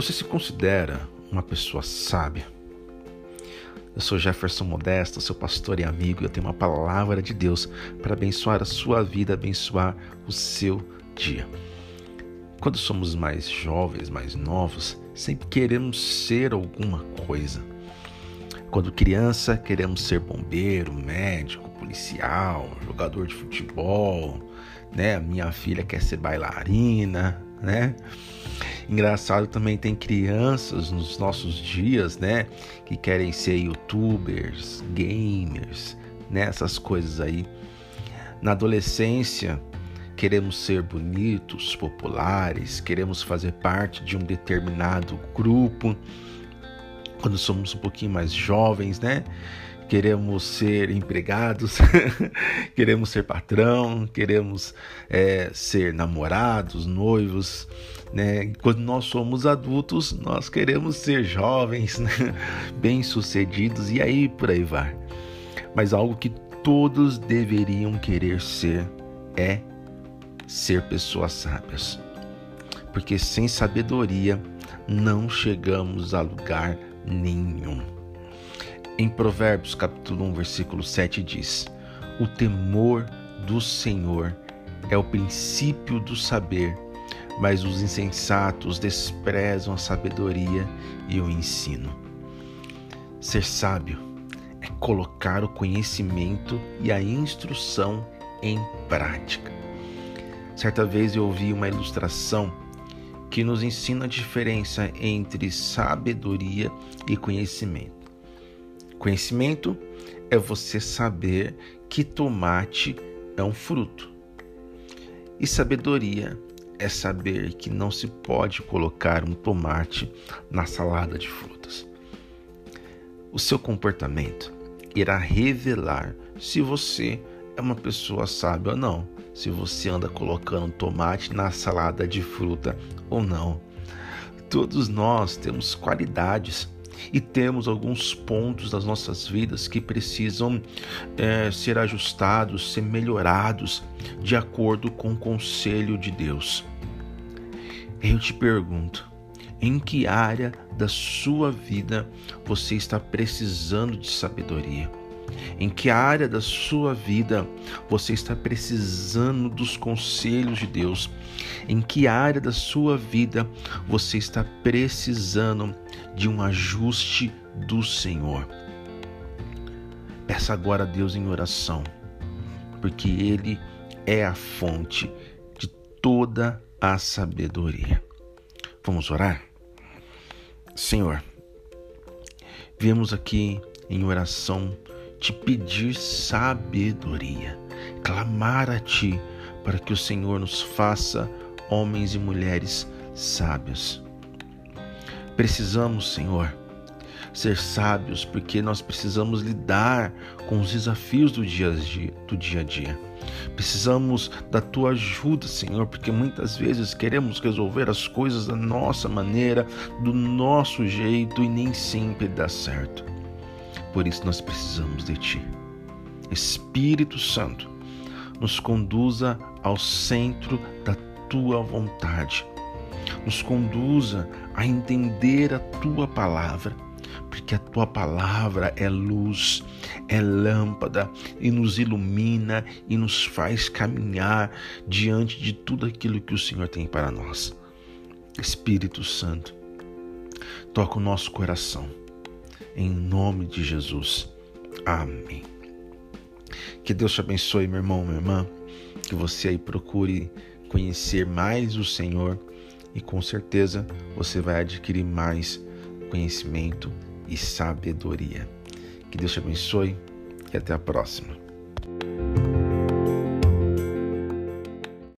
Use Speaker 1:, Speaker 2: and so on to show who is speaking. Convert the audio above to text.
Speaker 1: Você se considera uma pessoa sábia? Eu sou Jefferson Modesto, seu pastor e amigo, e eu tenho uma palavra de Deus para abençoar a sua vida, abençoar o seu dia. Quando somos mais jovens, mais novos, sempre queremos ser alguma coisa. Quando criança, queremos ser bombeiro, médico, policial, jogador de futebol, né? Minha filha quer ser bailarina, né? Engraçado também tem crianças nos nossos dias, né, que querem ser youtubers, gamers, né, essas coisas aí. Na adolescência, queremos ser bonitos, populares, queremos fazer parte de um determinado grupo. Quando somos um pouquinho mais jovens, né? Queremos ser empregados, queremos ser patrão, queremos é, ser namorados, noivos. Né? Quando nós somos adultos, nós queremos ser jovens, né? bem-sucedidos e aí por aí vai. Mas algo que todos deveriam querer ser é ser pessoas sábias. Porque sem sabedoria não chegamos a lugar nenhum. Em Provérbios capítulo 1, versículo 7 diz: O temor do Senhor é o princípio do saber, mas os insensatos desprezam a sabedoria e o ensino. Ser sábio é colocar o conhecimento e a instrução em prática. Certa vez eu ouvi uma ilustração que nos ensina a diferença entre sabedoria e conhecimento. Conhecimento é você saber que tomate é um fruto. E sabedoria é saber que não se pode colocar um tomate na salada de frutas. O seu comportamento irá revelar se você é uma pessoa sábia ou não, se você anda colocando tomate na salada de fruta ou não. Todos nós temos qualidades e temos alguns pontos das nossas vidas que precisam é, ser ajustados, ser melhorados de acordo com o conselho de Deus. Eu te pergunto, em que área da sua vida você está precisando de sabedoria? Em que área da sua vida você está precisando dos conselhos de Deus? Em que área da sua vida você está precisando de um ajuste do Senhor? Peça agora a Deus em oração, porque Ele é a fonte de toda a sabedoria. Vamos orar? Senhor, viemos aqui em oração te pedir sabedoria, clamar a Ti para que o Senhor nos faça homens e mulheres sábios. Precisamos, Senhor, ser sábios porque nós precisamos lidar com os desafios do dia a dia. Do dia, a dia. Precisamos da tua ajuda, Senhor, porque muitas vezes queremos resolver as coisas da nossa maneira, do nosso jeito e nem sempre dá certo. Por isso nós precisamos de Ti. Espírito Santo, nos conduza ao centro da Tua vontade. Nos conduza a entender a Tua palavra, porque a Tua palavra é luz, é lâmpada e nos ilumina e nos faz caminhar diante de tudo aquilo que o Senhor tem para nós. Espírito Santo, toca o nosso coração em nome de Jesus. Amém. Que Deus te abençoe, meu irmão, minha irmã. Que você aí procure conhecer mais o Senhor e com certeza você vai adquirir mais conhecimento e sabedoria. Que Deus te abençoe e até a próxima.